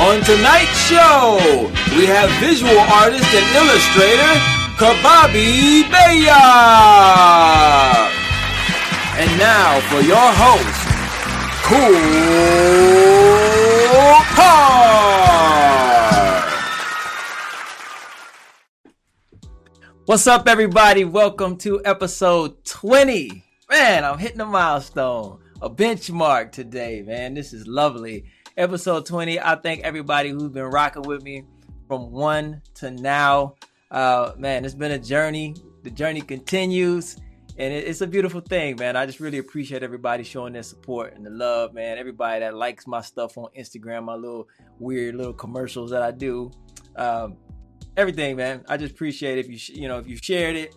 On tonight's show, we have visual artist and illustrator Cbabi Bayoc. And now for your host, Kool Kard. What's up, everybody? Welcome to episode 20. Man, I'm hitting a milestone, a benchmark today, man. This is lovely episode 20. I thank everybody who's been rocking with me from one to now. Uh, man, it's been a journey. The journey continues, and it, it's a beautiful thing, man. I just really appreciate everybody showing their support and the love, man. Everybody that likes my stuff on Instagram, my little weird little commercials that I do, um, everything, man. I just appreciate if you, sh- you know, if you shared it,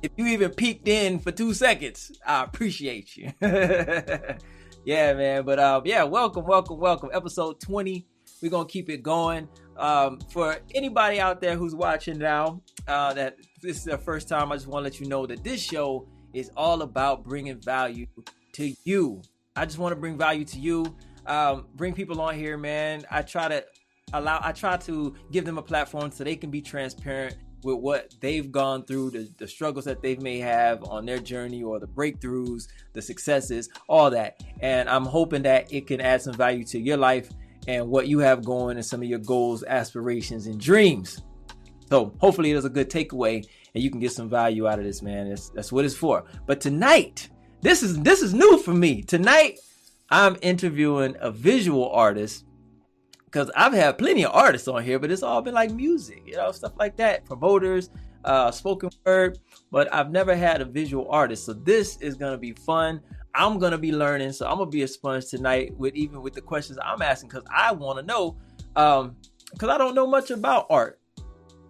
if you even peeked in for two seconds, I appreciate you. yeah, man. But um, yeah, welcome, welcome, welcome. Episode 20. We're gonna keep it going. Um, for anybody out there who's watching now, uh, that this is their first time, I just want to let you know that this show is all about bringing value to you. I just want to bring value to you. Um, bring people on here, man. I try to allow, I try to give them a platform so they can be transparent with what they've gone through, the, the struggles that they may have on their journey, or the breakthroughs, the successes, all that. And I'm hoping that it can add some value to your life and what you have going and some of your goals, aspirations, and dreams. So hopefully there's a good takeaway and you can get some value out of this, man. That's, that's what it's for. But tonight, this is this is new for me. Tonight, I'm interviewing a visual artist because I've had plenty of artists on here, but it's all been like music, you know, stuff like that, promoters, uh, spoken word. But I've never had a visual artist, so this is gonna be fun. I'm gonna be learning, so I'm gonna be a sponge tonight with even with the questions I'm asking because I want to know, um, because I don't know much about art,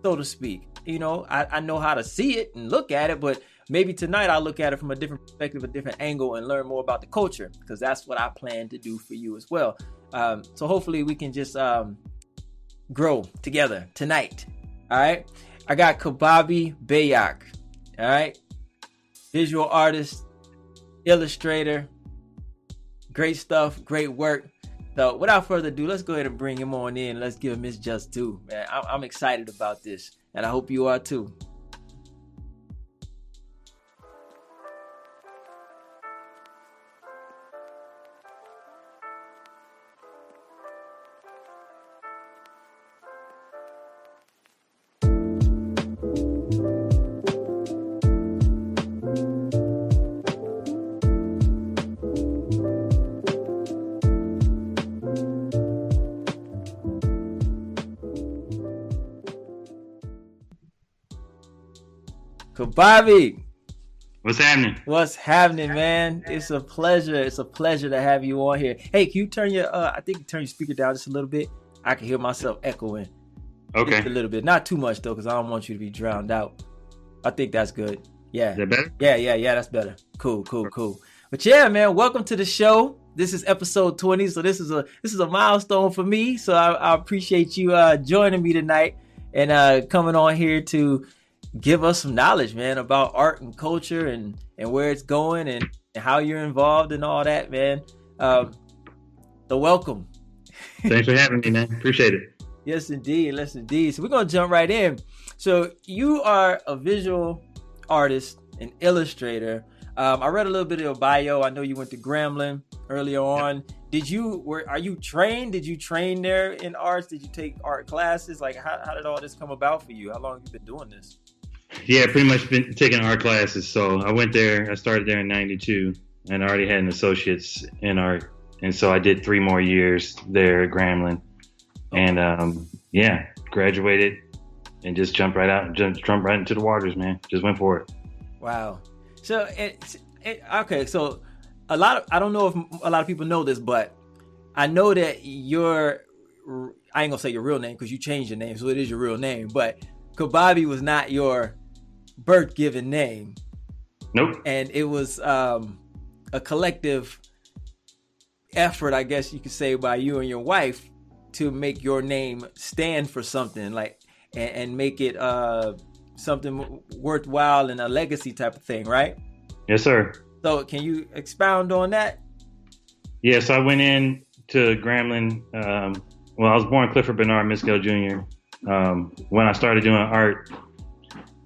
so to speak. You know, I, I know how to see it and look at it, but maybe tonight I'll look at it from a different perspective, a different angle, and learn more about the culture because that's what I plan to do for you as well. Um, so hopefully we can just um, grow together tonight. All right. I got Cbabi Bayoc. All right. Visual artist, illustrator. Great stuff. Great work. So without further ado, let's go ahead and bring him on in. Let's give him his just due, man. I'm, I'm excited about this, and I hope you are too. Bobby. What's happening? What's happening, man? It's a pleasure. It's a pleasure to have you on here. Hey, can you turn your uh I think you turn your speaker down just a little bit? I can hear myself echoing. Okay. Just a little bit. Not too much though, because I don't want you to be drowned out. I think that's good. Yeah. Is that better? Yeah, yeah, yeah, that's better. Cool, cool, cool. But yeah, man, welcome to the show. This is episode 20, so this is a this is a milestone for me. So I, I appreciate you uh joining me tonight and uh coming on here to give us some knowledge, man, about art and culture and and where it's going and, and how you're involved and all that, man. Um, the welcome. Thanks for having me, man. Appreciate it. Yes, indeed. Yes, indeed. So we're gonna jump right in. So you are a visual artist, an illustrator. Um, I read a little bit of your bio. I know you went to Grambling earlier on. Did you were are you trained? Did you train there in arts? Did you take art classes? Like how, how did all this come about for you? How long have you been doing this? Yeah, pretty much been taking art classes. So I went there. I started there in '92, and I already had an associate's in art, and so I did three more years there at Grambling, and um, yeah, graduated and just jumped right out, jumped, jumped right into the waters, man. Just went for it. Wow. So it, it okay. So a lot of I don't know if a lot of people know this, but I know that your I ain't gonna say your real name because you changed your name, so it is your real name. But Cbabi was not your birth given name. Nope. And it was um, a collective effort, I guess you could say, by you and your wife to make your name stand for something, like and, and make it uh, something worthwhile and a legacy type of thing, right? Yes, sir. So, can you expound on that? Yes, I went in to Grambling um, well, I was born Clifford Bernard Miskell Jr. Um, when I started doing art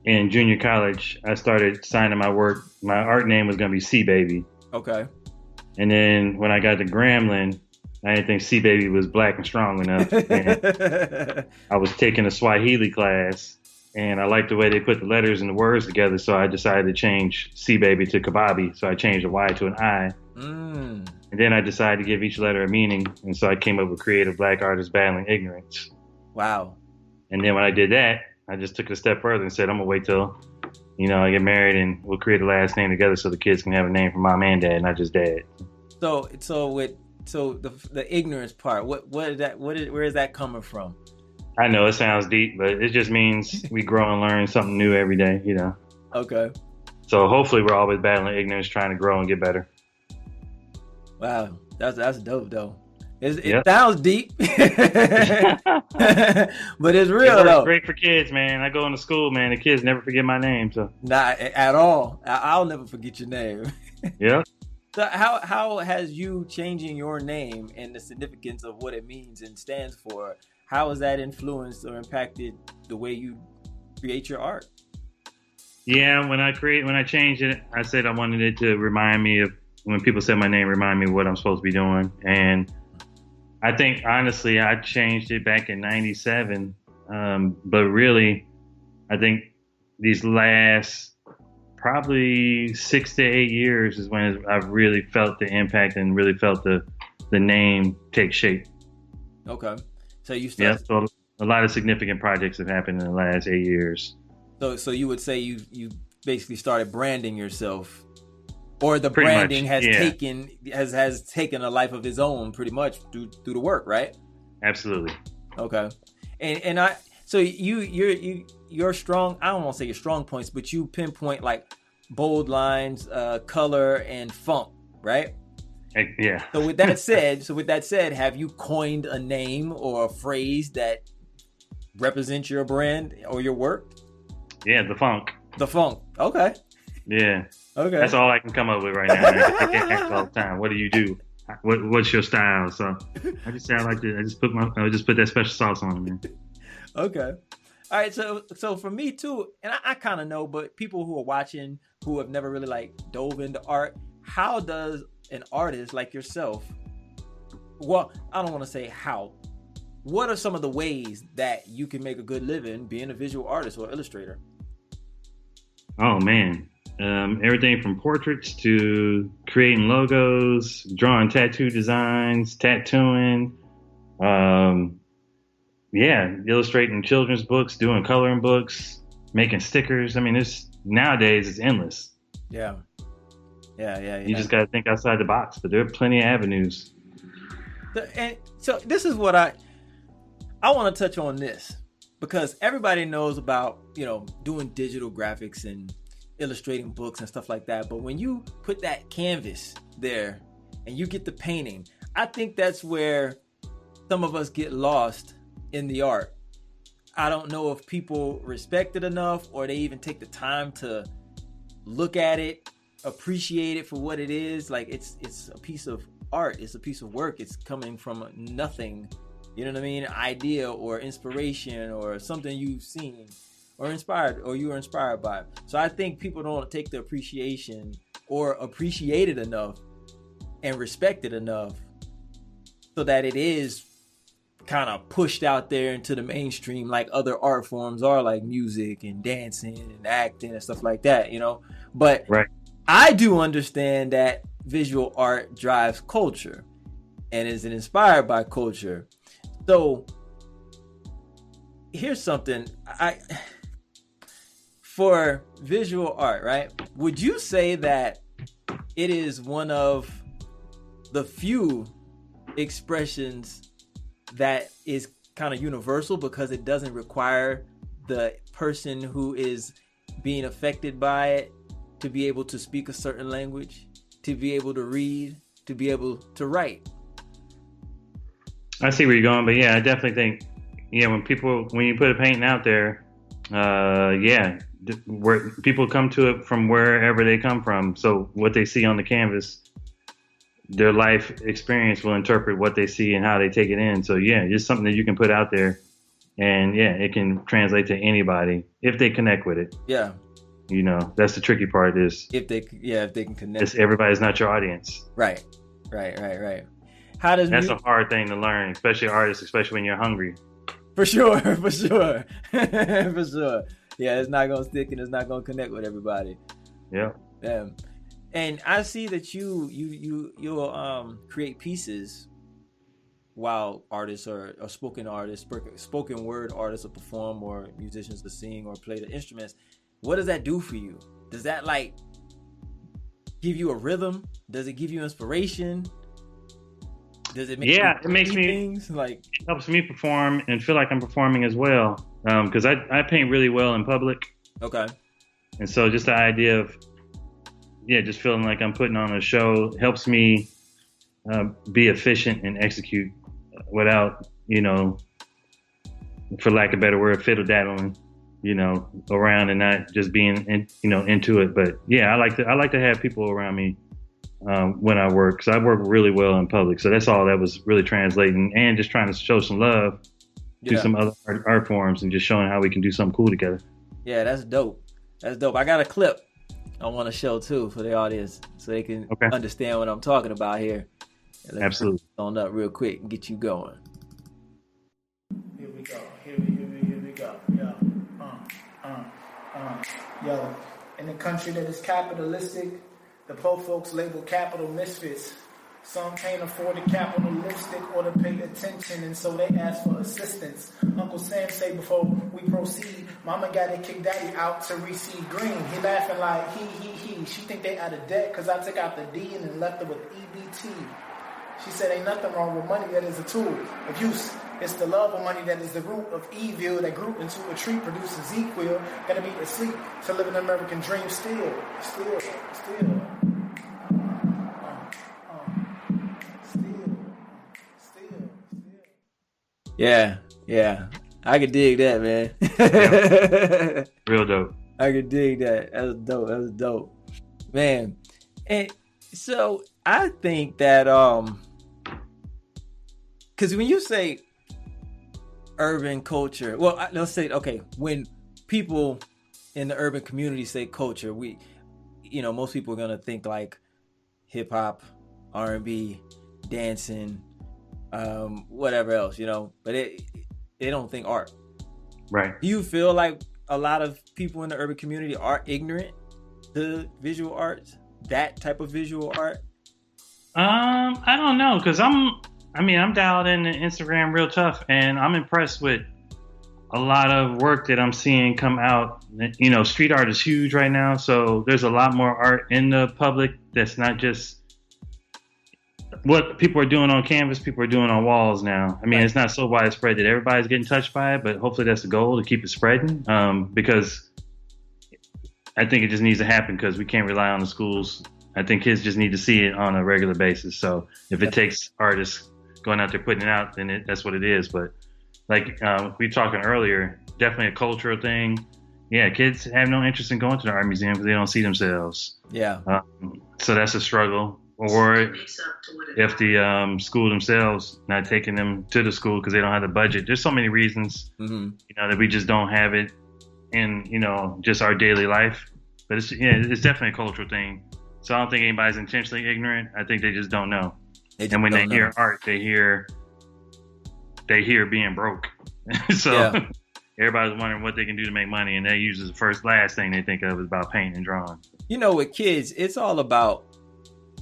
in junior college, I started signing my work. My art name was going to be C Baby. Okay. And then when I got to Grambling, I didn't think C Baby was black and strong enough. And I was taking a Swahili class, and I liked the way they put the letters and the words together, so I decided to change C Baby to Cbabi. So I changed the Y to an I. mm. And then I decided to give each letter a meaning, and so I came up with Creative Black Artists Battling Ignorance. Wow. And then when I did that, I just took it a step further and said, I'm gonna wait till, you know, I get married and we'll create a last name together so the kids can have a name for mom and dad, not just dad. So so with so the the ignorance part, what what is that what is where is that coming from? I know it sounds deep, but it just means we grow and learn something new every day, you know. Okay. So hopefully we're always battling ignorance, trying to grow and get better. Wow. That's that's dope though. It Yep. sounds deep, but it's real works though. great for kids, man. I go into school, man. The kids never forget my name. So Not at all. I- I'll never forget your name. yeah. So how how has you changing your name and the significance of what it means and stands for? How has that influenced or impacted the way you create your art? Yeah, when I create when I changed it, I said I wanted it to remind me of when people said my name, remind me what I'm supposed to be doing. And I think honestly, I changed it back in '97. Um, but really, I think these last probably six to eight years is when I've really felt the impact and really felt the the name take shape. Okay. So you Yeah, so a lot of significant projects have happened in the last eight years. so so you would say you you basically started branding yourself or the Pretty much, branding has yeah. taken has has taken a life of its own pretty much through through the work, right? Absolutely. Okay. And and I so you you're you you're strong I don't want to say your strong points, but you pinpoint like bold lines, uh color and funk, right? Yeah. So with that said, so with that said, have you coined a name or a phrase that represents your brand or your work? Yeah, the funk. The funk. Okay. Yeah. Okay. That's all I can come up with right now. Man. I get asked all the time. What do you do? What, what's your style? So I just say I like to. I just put my. I just put that special sauce on it, man. Okay. All right. So so for me too, and I, I kind of know, but people who are watching who have never really like dove into art, how does an artist like yourself? Well, I don't want to say how. What are some of the ways that you can make a good living being a visual artist or illustrator? Oh man, um, everything from portraits to creating logos, drawing tattoo designs, tattooing. Um, yeah, illustrating children's books, doing coloring books, making stickers. I mean, it's nowadays it's endless. Yeah. Yeah, yeah, yeah. You just got to think outside the box. But there are plenty of avenues. The- and so this is what I I want to touch on this because everybody knows about you know doing digital graphics and illustrating books and stuff like that. But when you put that canvas there and you get the painting, I think that's where some of us get lost in the art. I don't know if people respect it enough or they even take the time to look at it, appreciate it for what it is. Like it's it's a piece of art, it's a piece of work. It's coming from nothing. You know what I mean? Idea or inspiration or something you've seen or inspired or you were inspired by. So I think people don't take the appreciation or appreciate it enough and respect it enough so that it is kind of pushed out there into the mainstream like other art forms are like music and dancing and acting and stuff like that, you know. But Right. I do understand that visual art drives culture and is inspired by culture. So here's something I for visual art, right? Would you say that it is one of the few expressions that is kind of universal because it doesn't require the person who is being affected by it to be able to speak a certain language, to be able to read, to be able to write. I see where you're going, but yeah, I definitely think, yeah, when people when you put a painting out there, uh, yeah, where people come to it from wherever they come from. So what they see on the canvas their life experience will interpret what they see and how they take it in. So yeah, just something that you can put out there, and yeah, it can translate to anybody if they connect with it. Yeah. You know, that's the tricky part is if they yeah if they can connect. Just everybody's not your audience. Right. Right. Right. Right. How does that's a hard thing to learn, especially artists, especially when you're hungry. For sure. For sure. for sure. Yeah, it's not gonna stick and it's not gonna connect with everybody. Yeah. Yeah and I see that you you you you um create pieces while artists or, or spoken artists, spoken word artists will perform or musicians to sing or play the instruments. What does that do for you? Does that like give you a rhythm? Does it give you inspiration? Does it make yeah? It makes me things like it helps me perform and feel like I'm performing as well. Because um, I I paint really well in public. Okay. And so just the idea of yeah, just feeling like I'm putting on a show helps me uh, be efficient and execute without, you know, for lack of a better word, fiddle daddling, you know, around and not just being, in, you know, into it. But yeah, I like to I like to have people around me um, when I work because I work really well in public. So that's all that was really translating and just trying to show some love yeah. to some other art, art forms and just showing how we can do something cool together. Yeah, that's dope. That's dope. I got a clip I want to show too for the audience so they can okay. understand what I'm talking about here. Absolutely. On up real quick and get you going. Here we go. Here we, here we, here we go. Yo, uh, uh, uh. Yo, in a country that is capitalistic, the poor folks label capital misfits. Some can't afford the capital lipstick or to pay attention, and so they ask for assistance. Uncle Sam say before we proceed, Mama got to kick Daddy out to receive green. He laughing like he he he. She think they out of debt cause I took out the D and left her with EBT. She said ain't nothing wrong with money that is a tool of use. It's the love of money that is the root of evil that grew into a tree produces Ezekiel. Gotta be asleep to live an American dream still, still, still. Still, still. Yeah, yeah. I could dig that, man. yeah. Real dope. I could dig that. That's dope. That's dope. Man. And so I think that um cuz when you say urban culture, well, let's say okay, when people in the urban community say culture, we you know, most people are going to think like hip hop, R&B, dancing, um, whatever else, you know. But it they don't think art. Right. Do you feel like a lot of people in the urban community are ignorant to visual arts, that type of visual art? Um, I don't know, cause I'm, I mean, I'm dialed in Instagram real tough, and I'm impressed with a lot of work that I'm seeing come out. You know, street art is huge right now, so there's a lot more art in the public that's not just what people are doing on canvas, people are doing on walls now. I mean, right. it's not so widespread that everybody's getting touched by it, but hopefully that's the goal to keep it spreading. Um, because I think it just needs to happen because we can't rely on the schools. I think kids just need to see it on a regular basis. So if it takes artists going out there putting it out, then it, that's what it is. But like um, we were talking earlier, definitely a cultural thing. Yeah, kids have no interest in going to the art museum because they don't see themselves. Yeah. Um, so that's a struggle or if the um, school themselves not taking them to the school because they don't have the budget. There's so many reasons, mm-hmm. you know, that we just don't have it in, you know, just our daily life. But it's yeah, it's definitely a cultural thing. So I don't think anybody's intentionally ignorant. I think they just don't know. And when they know. hear art, they hear they hear being broke. so yeah. everybody's wondering what they can do to make money, and that usually the first last thing they think of is about painting and drawing. You know, with kids, it's all about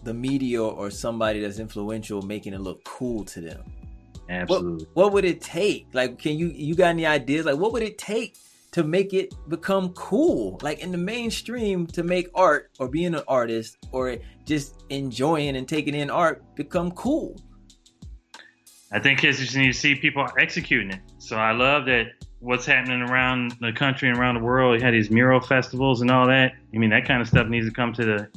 the media or somebody that's influential making it look cool to them. Absolutely. What, what would it take? Like, can you you got any ideas? Like, what would it take to make it become cool? Like in the mainstream, to make art or being an artist or just enjoying and taking in art become cool. I think kids just need to see people executing it. So I love that what's happening around the country and around the world. You had these mural festivals and all that. I mean, that kind of stuff needs to come to the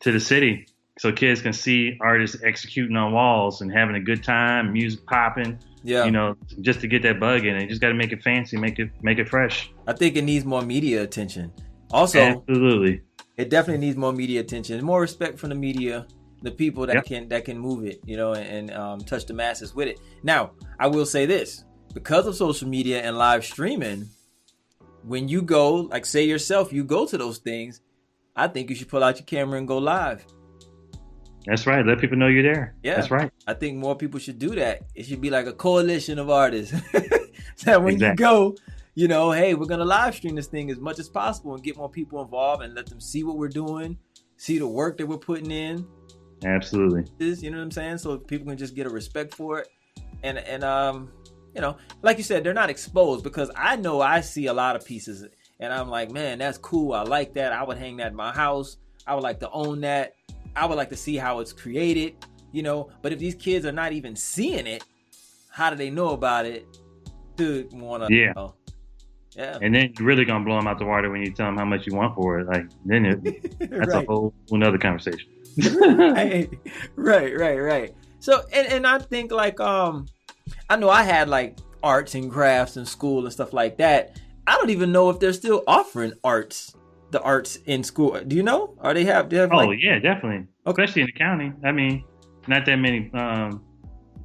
to the city so kids can see artists executing on walls and having a good time, music popping. Yeah, you know, just to get that bug in. You just got to make it fancy, make it make it fresh. I think it needs more media attention. Also, absolutely, it definitely needs more media attention, more respect from the media. the people that Yep. can that can move it, you know, and, and um, touch the masses with it. Now, I will say this: because of social media and live streaming, when you go, like say yourself, you go to those things, I think you should pull out your camera and go live. That's right. Let people know you're there. Yeah. That's right. I think more people should do that. It should be like a coalition of artists. that when Exactly. you go, you know, hey, we're gonna live stream this thing as much as possible and get more people involved and let them see what we're doing, see the work that we're putting in. Absolutely. You know what I'm saying? So people can just get a respect for it. And and um, you know, like you said, they're not exposed because I know I see a lot of pieces and I'm like, man, that's cool. I like that. I would hang that in my house. I would like to own that. I would like to see how it's created, you know. But if these kids are not even seeing it, how do they know about it? To want to, Yeah. know? Yeah, And then you're really gonna blow them out the water when you tell them how much you want for it. Like then it, that's right. a whole another conversation. right, right, right, right. So, and and I think like um, I know I had like arts and crafts in school and stuff like that. I don't even know if they're still offering arts, the arts in school. Do you know? Are they have? They have Oh like, yeah, definitely. Okay. Especially in the county. I mean, not that many. Um,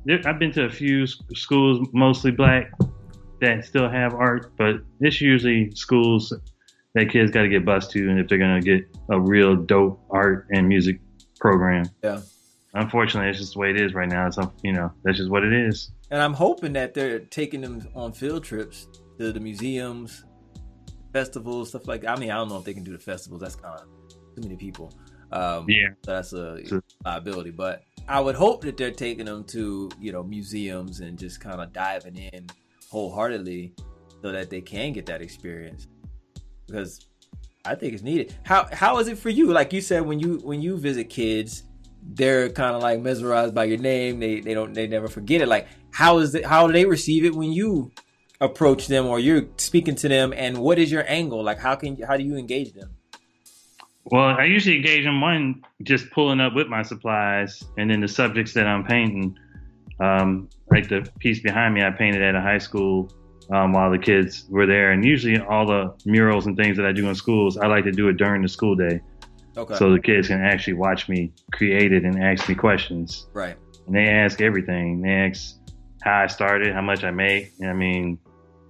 there, I've been to a few schools, mostly black, that still have art, but it's usually schools that kids got to get bused to, and if they're gonna get a real dope art and music program. Yeah. Unfortunately, it's just the way it is right now. So you know, that's just what it is. and I'm hoping that they're taking them on field trips to the museums, festivals, stuff like that. I mean, I don't know if they can do the festivals. That's kind of too many people. Um, Yeah. So that's a liability. But I would hope that they're taking them to you know museums and just kind of diving in wholeheartedly so that they can get that experience because I think it's needed. How how is it for you? Like you said, when you when you visit kids, they're kind of like mesmerized by your name. They they don't they never forget it. Like how is it? How do they receive it when you approach them or you're speaking to them? And what is your angle? Like how can how do you engage them? Well, I usually engage them one just pulling up with my supplies, and then the subjects that I'm painting. Um, like the piece behind me, I painted at a high school um, while the kids were there, and usually all the murals and things that I do in schools, I like to do it during the school day, Okay. so the kids can actually watch me create it and ask me questions. right. And they ask everything. They ask how I started, how much I make. I mean,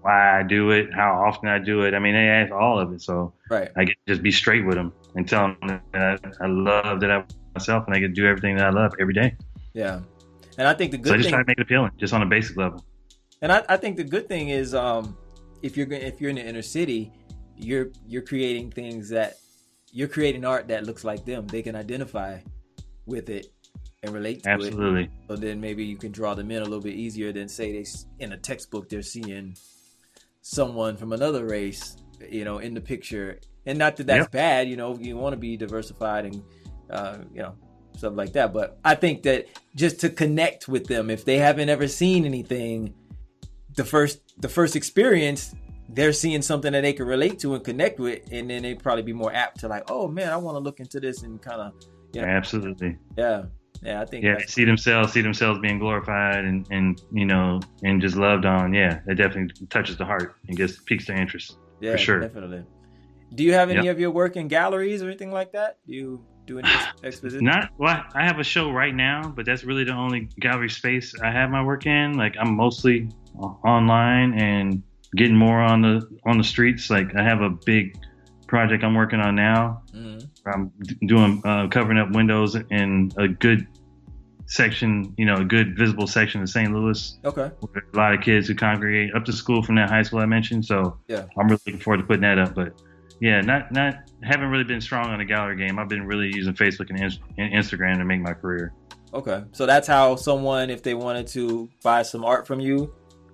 why I do it, how often I do it. I mean, they ask all of it. So Right. I get just be straight with them and tell them that I, I love that I myself and I get to do everything that I love every day. Yeah. And I think the so I good just thing try to make it appealing, just on a basic level. And I, I think the good thing is, um, if you're if you're in the inner city, you're you're creating things that you're creating art that looks like them. They can identify with it and relate to it. Absolutely. So then maybe you can draw them in a little bit easier than say they in a textbook they're seeing someone from another race, you know, in the picture. And not that that's Yep. bad, you know, you want to be diversified and uh, you know stuff like that. But I think that just to connect with them, if they haven't ever seen anything, the first the first experience, they're seeing something that they can relate to and connect with, and then they probably be more apt to like, oh man, I want to look into this and kind of Yeah. Absolutely. yeah, yeah. I think Yeah, see themselves, see themselves being glorified and, and you know, and just loved on. Yeah, it definitely touches the heart and gets piques their interest. yeah, sure. definitely. Do you have any Yep. of your work in galleries or anything like that? Do you do any exposition? Not well. I have a show right now, but that's really the only gallery space I have my work in. Like I'm mostly online and getting more on the on the streets. Like I have a big project I'm working on now. Mhm. I'm doing uh, covering up windows in a good section, you know, a good visible section of St. Louis. Okay. A lot of kids who congregate up to school from that high school I mentioned. So Yeah. I'm really looking forward to putting that up. But yeah, not not haven't really been strong on the gallery game. I've been really using Facebook and, and Instagram to make my career. Okay. So that's how someone, if they wanted to buy some art from you,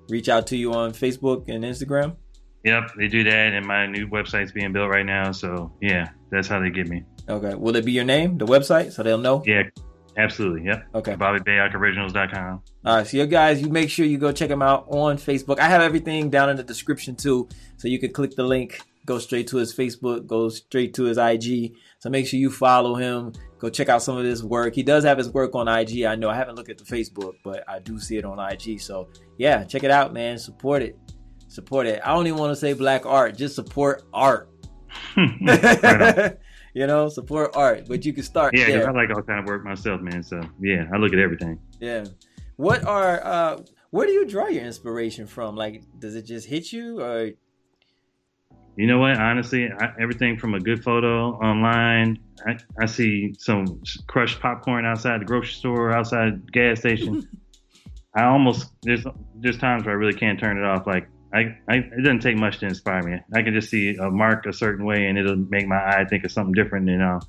reach out to you on Facebook and Instagram. Yep, they do that, and my new website's being built right now. So yeah, that's how they get me. Okay. Will it be your name, the website, so they'll know? Yeah, absolutely. Yep. Okay. BobbyBayOckOriginals.com. All right, so you guys, you make sure you go check them out on Facebook. I have everything down in the description too, so you can click the link, go straight to his Facebook, go straight to his IG. So make sure you follow him. Go check out some of his work. He does have his work on IG. I know I haven't looked at the Facebook, but I do see it on IG. So yeah, check it out, man. Support it. Support it. I don't even want to say black art. Just support art. Right you know, support art, but you can start. Yeah, there. I like all kind of work myself, man. So yeah, I look at everything. Yeah. What are uh where do you draw your inspiration from? Like does it just hit you or You know what? Honestly, I, everything from a good photo online. I, I see some crushed popcorn outside the grocery store, outside gas station. I almost there's there's times where I really can't turn it off. Like I, I it doesn't take much to inspire me. I can just see a mark a certain way and it'll make my eye think of something different, and I'll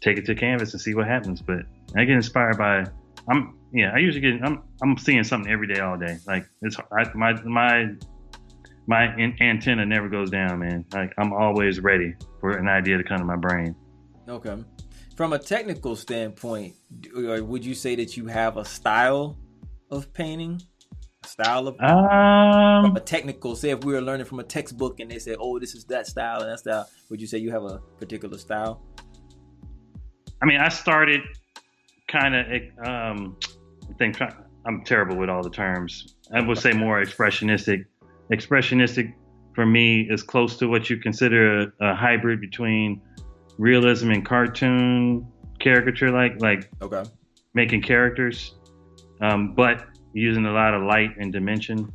take it to canvas and see what happens. But I get inspired by I'm yeah I usually get I'm I'm seeing something every day all day. Like it's I, my my my an- antenna never goes down, man. Like I'm always ready for an idea to come to my brain. okay. From a technical standpoint, would you say that you have a style of painting? A style of Um, from a technical say if we were learning from a textbook and they said, "Oh, this is that style and that style," would you say you have a particular style? I mean, I started kind of. Um, I think I'm terrible with all the terms. I would say more expressionistic. Expressionistic for me is close to what you consider a, a hybrid between realism and cartoon caricature, like like Okay. making characters, um, but using a lot of light and dimension.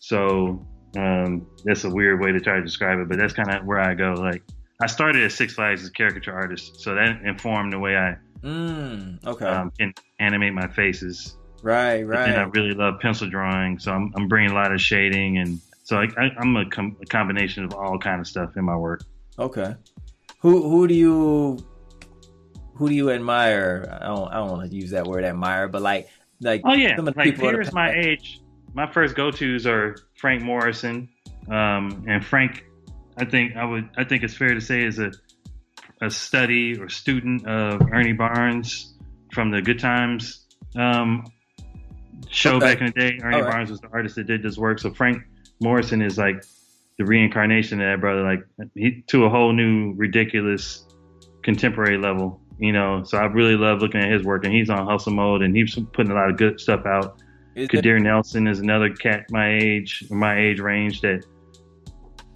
So um, that's a weird way to try to describe it, but that's kind of where I go. Like I started at Six Flags as a caricature artist, so that informed the way I Mm, okay. um, can animate my faces. Right, But then I really love pencil drawing, so I'm, I'm bringing a lot of shading, and so I, I, I'm a, com- a combination of all kind of stuff in my work. Okay. Who who do you who do you admire? I don't I don't want to use that word admire, but like like Oh yeah, some of the like peers my age, my first go-tos are Frank Morrison, um, and Frank. I think I would. I think it's fair to say is a a study or student of Ernie Barnes from the Good Times um, show Okay. back in the day. Ernie right. Barnes was the artist that did this work. So Frank Morrison is like the reincarnation of that brother, like he to a whole new ridiculous contemporary level. You know, so I really love looking at his work, and he's on hustle mode, and he's putting a lot of good stuff out. is Kadir Nelson is another cat my age, my age range that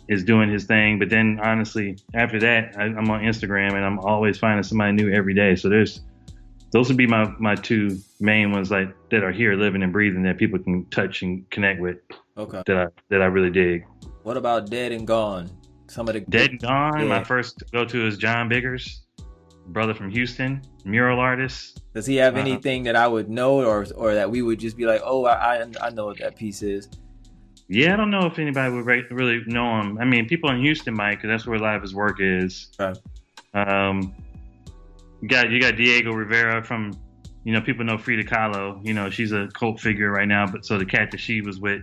is doing his thing. But then, honestly, after that, I, I'm on Instagram, and I'm always finding somebody new every day. So there's those would be my my two main ones, like that are here, living and breathing, that people can touch and connect with. okay. That I that I really dig. What about Dead and Gone? Some of the Dead and Gone. Yeah. My first go to is John Biggers, brother from Houston, mural artist. Does he have Uh-huh. anything that I would know, or or that we would just be like, oh, I I, I know what that piece is? Yeah, I don't know if anybody would re- really know him. I mean, people in Houston might, because that's where a lot of his work is. Right. Um, you got you got Diego Rivera from, you know, people know Frida Kahlo. You know, she's a cult figure right now. But so the cat that she was with,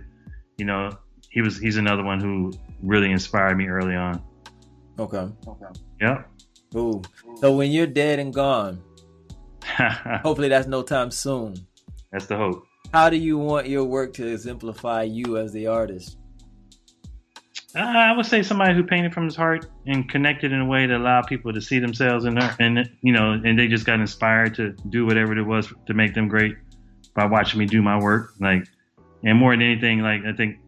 you know, he was he's another one who really inspired me early on. Okay. Okay. Yep. Ooh. So when you're dead and gone, hopefully that's no time soon. that's the hope. How do you want your work to exemplify you as the artist? Uh, I would say somebody who painted from his heart and connected in a way that allowed people to see themselves in there, and you know, and they just got inspired to do whatever it was to make them great by watching me do my work. Like, and more than anything, like I think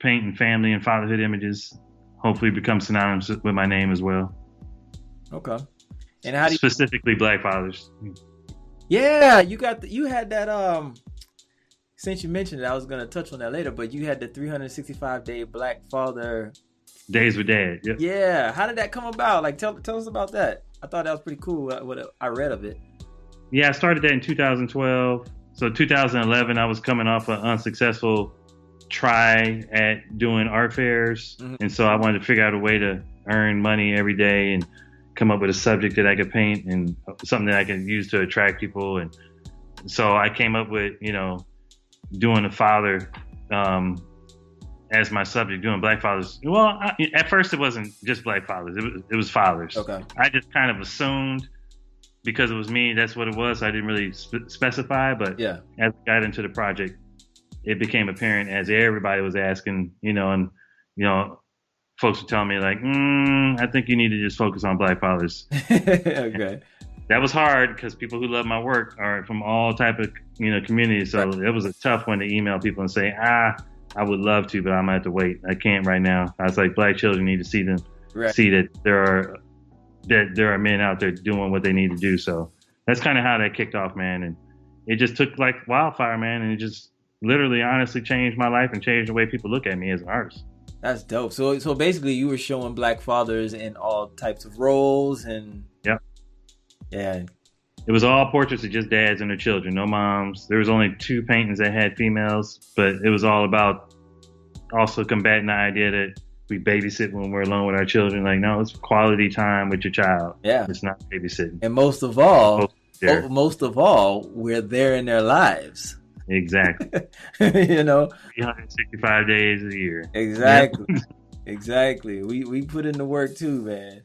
painting family and fatherhood images hopefully become synonymous with my name as well. Okay. And how do you? Specifically, black fathers. Yeah, you got the, you had that um. Since you mentioned it, I was gonna touch on that later, but you had the 365 day Black Father. Days with Dad. Yep. Yeah, how did that come about? Like, tell tell us about that. I thought that was pretty cool. uh, What I read of it. Yeah, I started that in 2012. So 2011, I was coming off an unsuccessful try at doing art fairs, Mhm. and so I wanted to figure out a way to earn money every day and come up with a subject that I could paint and something that I could use to attract people. And so I came up with, you know, doing a father um, as my subject, doing black fathers. Well, I, at first it wasn't just black fathers; it was, it was fathers. Okay. I just kind of assumed because it was me, that's what it was. I didn't really spe- specify, but Yeah. as I got into the project, it became apparent as everybody was asking, you know, and you know, folks were telling me like, mm, I think you need to just focus on black fathers. okay. That was hard because people who love my work are from all type of you know communities, so Right. it was a tough one to email people and say, ah, I would love to, but I'm gonna have to wait. I can't right now. I was like, black children need to see them Right. see that there are that there are men out there doing what they need to do. So that's kind of how that kicked off, man. And it just took like wildfire, man, and it just literally, honestly changed my life and changed the way people look at me as an artist. That's dope. So so basically, you were showing black fathers in all types of roles, and yeah, yeah. It was all portraits of just dads and their children, no moms. There was only two paintings that had females, but it was all about also combating the idea that we babysit when we're alone with our children. Like, no, it's quality time with your child. Yeah, it's not babysitting. And most of all, most, most of all, we're there in their lives. Exactly. you know, 365 days a year. Exactly. exactly. We we put in the work too, man.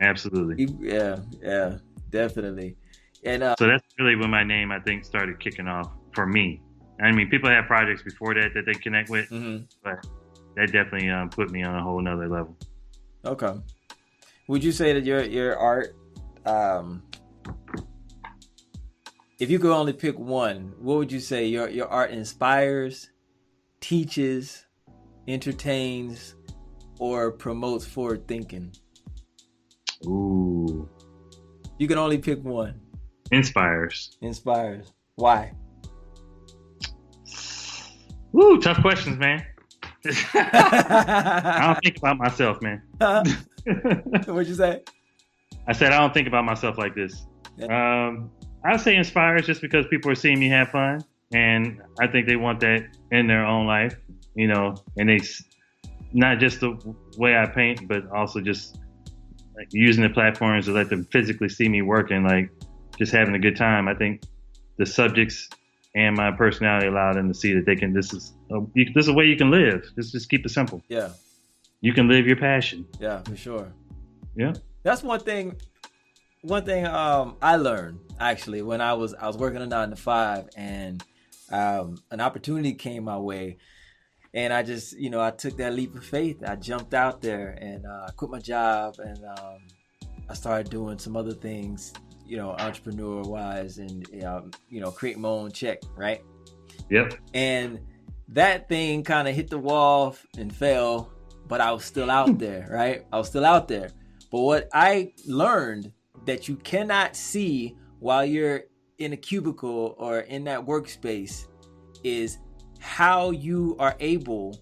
Absolutely. Yeah, yeah, definitely. And uh, so that's really when my name, I think, started kicking off for me. I mean, people have projects before that that they connect with, mm-hmm. but that definitely um, put me on a whole nother level. Okay. Would you say that your your art, um, if you could only pick one, what would you say your your art inspires, teaches, entertains, or promotes forward thinking? Ooh. You can only pick one. Inspires. Inspires. Why? Woo, tough questions, man. I don't think about myself, man. What'd you say? I said I don't think about myself like this. Yeah. Um, I say inspires just because people are seeing me have fun, and I think they want that in their own life, you know. And it's not just the way I paint, but also just like using the platforms to let them physically see me working, like just having a good time. I think the subjects and my personality allow them to see that they can. This is a, you, this is a way you can live. Just just keep it simple. Yeah, you can live your passion. Yeah, for sure. Yeah, that's one thing. One thing um, I learned actually when I was I was working a nine to five and um, an opportunity came my way and I just you know I took that leap of faith. I jumped out there and uh, quit my job and um, I started doing some other things you know, entrepreneur wise and, um, you know, create my own check, right? Yep. And that thing kind of hit the wall and fell, but I was still out there, right? I was still out there. But what I learned that you cannot see while you're in a cubicle or in that workspace is how you are able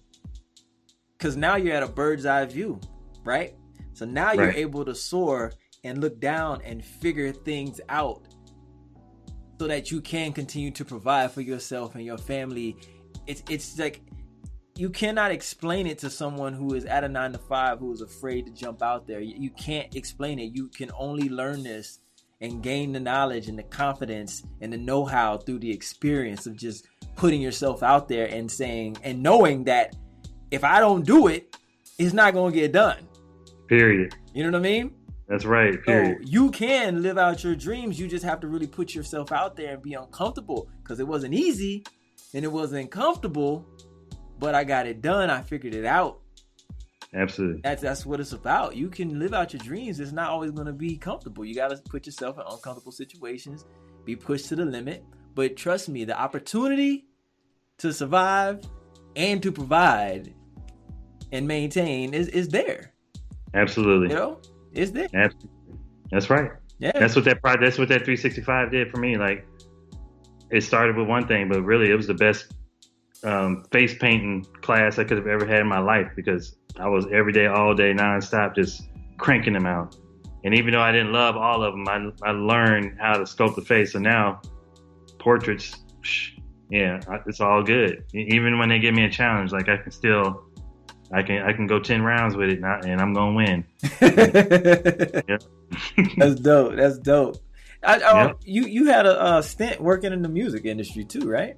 because now you're at a bird's eye view, right? So now you're able to soar and look down and figure things out so that you can continue to provide for yourself and your family. It's it's like you cannot explain it to someone who is at a 9 to 5 who is afraid to jump out there. You, you can't explain it. You can only learn this and gain the knowledge and the confidence and the know-how through the experience of just putting yourself out there and saying and knowing that if I don't do it, it's not going to get done. Period. You know what I mean? That's right. Period. So you can live out your dreams. You just have to really put yourself out there and be uncomfortable because it wasn't easy and it wasn't comfortable, but I got it done. I figured it out. Absolutely. That's that's what it's about. You can live out your dreams. It's not always going to be comfortable. You got to put yourself in uncomfortable situations, be pushed to the limit. But trust me, the opportunity to survive and to provide and maintain is is there. Absolutely. You know? Is there? Absolutely. That's right. Yeah. That's what that that's what that 365 did for me. Like it started with one thing, but really it was the best um, face painting class I could have ever had in my life because I was every day, all day, nonstop, just cranking them out. And even though I didn't love all of them, I, I learned how to sculpt the face. So now portraits, yeah, it's all good. Even when they give me a challenge, like I can still I can I can go ten rounds with it, and I'm gonna win. That's dope. That's dope. I, I, yep. You you had a, a, stint working in the music industry too, right?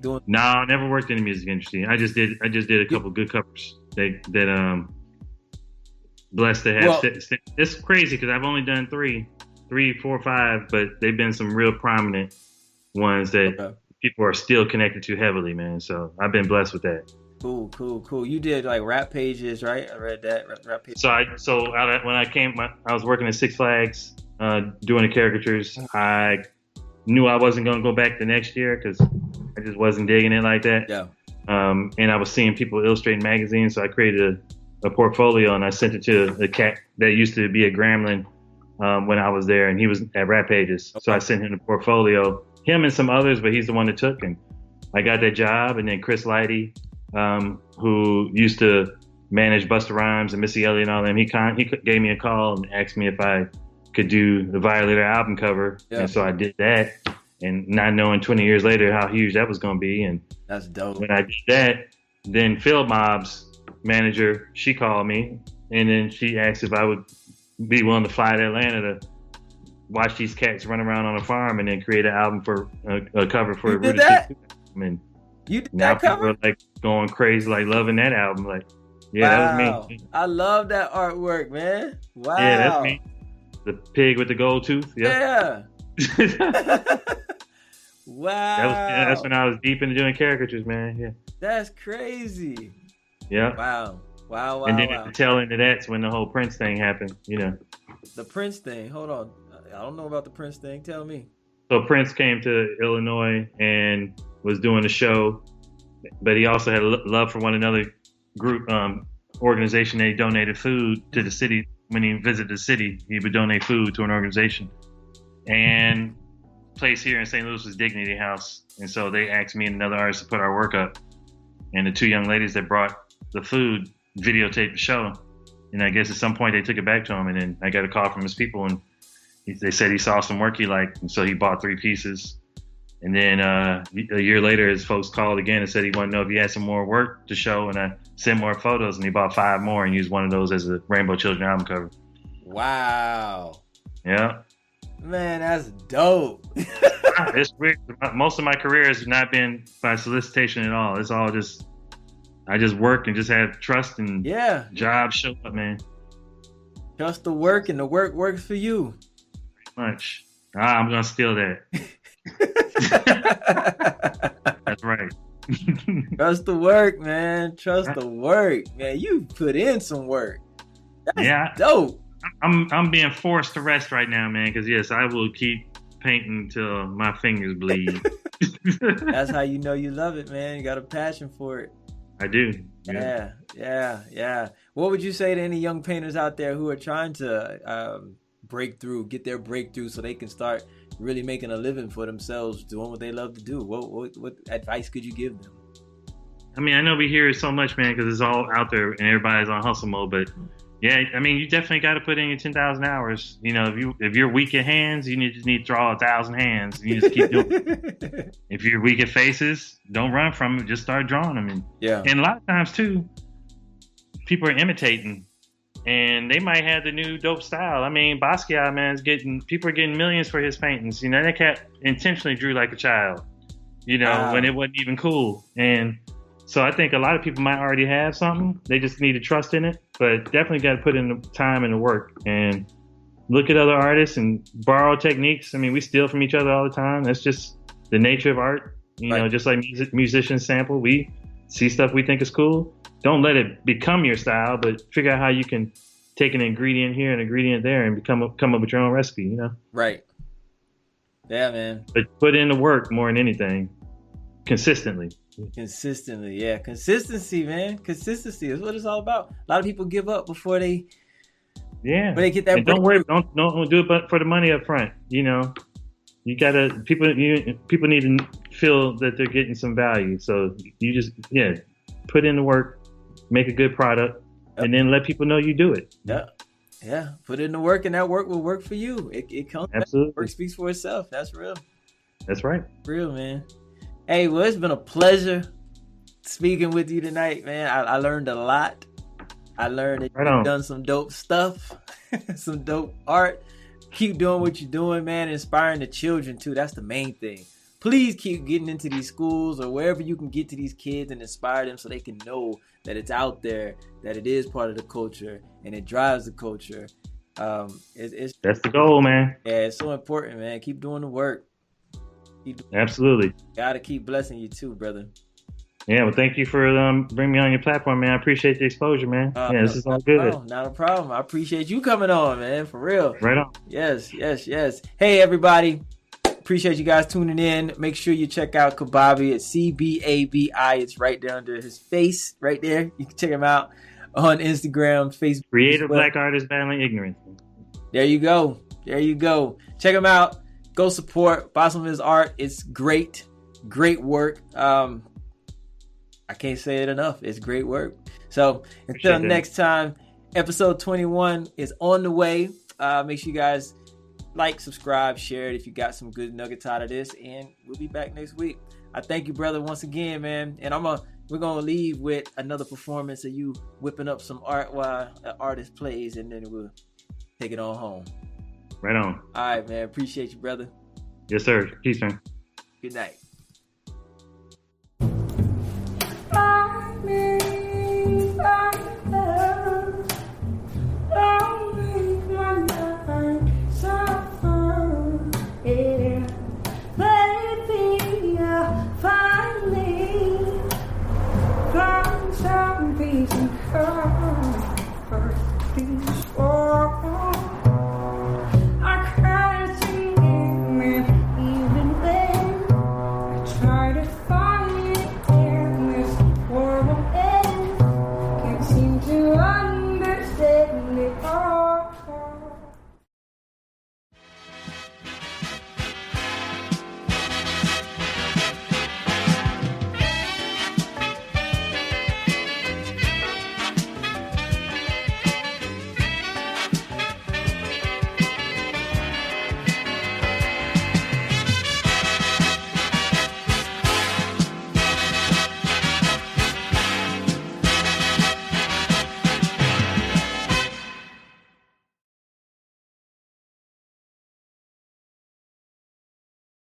Doing no, I never worked in the music industry. I just did I just did a couple good covers that that um blessed to have. Well, st- st- it's crazy because I've only done three, three, four, five, but they've been some real prominent ones that okay. people are still connected to heavily, man. So I've been blessed with that. Cool, cool, cool. You did like rap pages, right? I read that rap, rap pages. So I so I, when I came, I was working at Six Flags, uh, doing the caricatures. I knew I wasn't going to go back the next year because I just wasn't digging it like that. Yeah. Um, and I was seeing people illustrating magazines, so I created a, a portfolio and I sent it to a cat that used to be a gremlin um, when I was there, and he was at Rap Pages. So I sent him the portfolio, him and some others, but he's the one that took, and I got that job. And then Chris Lighty, um, who used to manage Busta Rhymes and Missy Elliott and all them, he con- he gave me a call and asked me if I could do the Violator album cover, Yeah. and so I did that. And not knowing 20 years later how huge that was going to be, and That's dope. when I did that, then Field Mob's manager, she called me and then she asked if I would be willing to fly to Atlanta to watch these cats run around on a farm and then create an album for a, a cover for You did Rudy that? And You did now that people are like going crazy, like loving that album. Like, yeah, that was me. I love that artwork, man. Wow. Yeah, that's me. The pig with the gold tooth. Yeah. Yeah. that wow. was yeah, that's when I was deep into doing caricatures, man. Yeah. That's crazy. Yeah. Wow. Wow, wow, and then wow. at the tail end of that's when the whole Prince thing happened, you know. The Prince thing. Hold on. I don't know about the Prince thing. Tell me. So Prince came to Illinois and was doing a show, but he also had a love for one another group um, organization. They donated food to the city when he visited the city. He would donate food to an organization, and place here in St. Louis was Dignity House, and so they asked me and another artist to put our work up, and the two young ladies that brought the food videotaped the show, and I guess at some point they took it back to him, and then I got a call from his people and they said he saw some work he liked, and so he bought three pieces. And then uh, a year later, his folks called again and said he wanted to know if he had some more work to show, and I sent more photos, and he bought five more and used one of those as a Rainbow Children album cover. Wow. Yeah, Man, that's dope. it's weird. Most of my career has not been by solicitation at all. It's all just I just work and just have trust and yeah. jobs show up, man. Trust the work and the work works for you. Much. Ah, I'm gonna steal that. That's right. Trust the work, man. Trust the work. Man, you put in some work. That's Yeah. dope. I'm I'm being forced to rest right now, man. Because yes, I will keep painting till my fingers bleed. That's how you know you love it, man. You got a passion for it. I do. Yeah, yeah, yeah. What would you say to any young painters out there who are trying to um, break through, get their breakthrough, so they can start really making a living for themselves, doing what they love to do? What what, what advice could you give them? I mean, I know we hear it so much, man, because it's all out there and everybody's on hustle mode. But yeah, I mean, you definitely got to put in your ten thousand hours. You know, if you if you're weak at hands, you need just need to draw a thousand hands. You just keep doing. it. If you're weak at faces, don't run from it. Just start drawing them. And yeah, and a lot of times too, people are imitating, and they might have the new dope style. I mean, Basquiat man's getting people are getting millions for his paintings. You know, that cat intentionally drew like a child. You know, Wow. when it wasn't even cool. And so I think a lot of people might already have something. They just need to trust in it, but definitely got to put in the time and the work and look at other artists and borrow techniques. I mean, we steal from each other all the time. That's just the nature of art. You know, just like music, musicians sample, we see stuff we think is cool. Don't let it become your style, but figure out how you can take an ingredient here, an ingredient there, and become come up with your own recipe. You know, right. Yeah, man. but put in the work more than anything, consistently. Consistently, yeah. Consistency, man. Consistency is what it's all about. A lot of people give up before they Yeah. before they get that. don't worry, don't don't do it but for the money up front. You know, you gotta people you people need to feel that they're getting some value. So you just yeah, put in the work, make a good product, and then let people know you do it. Yeah, yeah. Put in the work, and that work will work for you. It, it comes. Back. Absolutely, Work speaks for itself. That's real. that's right. Real, man. Hey, well, it's been a pleasure speaking with you tonight, man. I, I learned a lot. I learned that Right you've on. done some dope stuff, some dope art. Keep doing what you're doing, man. Inspiring the children too. That's the main thing. Please keep getting into these schools or wherever you can get to these kids and inspire them so they can know that it's out there, that it is part of the culture, and it drives the culture. Um, it, it's That's the goal, man. yeah, it's so important, man. Keep doing the work. Absolutely. Gotta keep blessing you too, brother. Yeah. Well, thank you for um, bringing me on your platform, man. I appreciate the exposure, man. Uh, yeah, this is all good. problem, Not a problem. I appreciate you coming on, man. For real. Right on. Yes, yes, yes. Hey, everybody. Appreciate you guys tuning in. Make sure you check out Cbabi at C B A B I. It's right there under his face, right there. You can check him out on Instagram, Facebook. Creative black artists battling ignorance. There you go. There you go. Check him out. Go support. Buy some of his art. It's great. Great work. Um, I can't say it enough. It's great work. So until Appreciate next time, episode 21 is on the way. Uh, make sure you guys like, subscribe, share it if you got some good nuggets out of this, and we'll be back next week. I thank you, brother, once again, man. And I'm gonna we're gonna leave with another performance of you whipping up some art while an artist plays, and then we'll take it on home. Right on. All right, man. Appreciate you, brother. Yes, sir. Peace, man. Good night.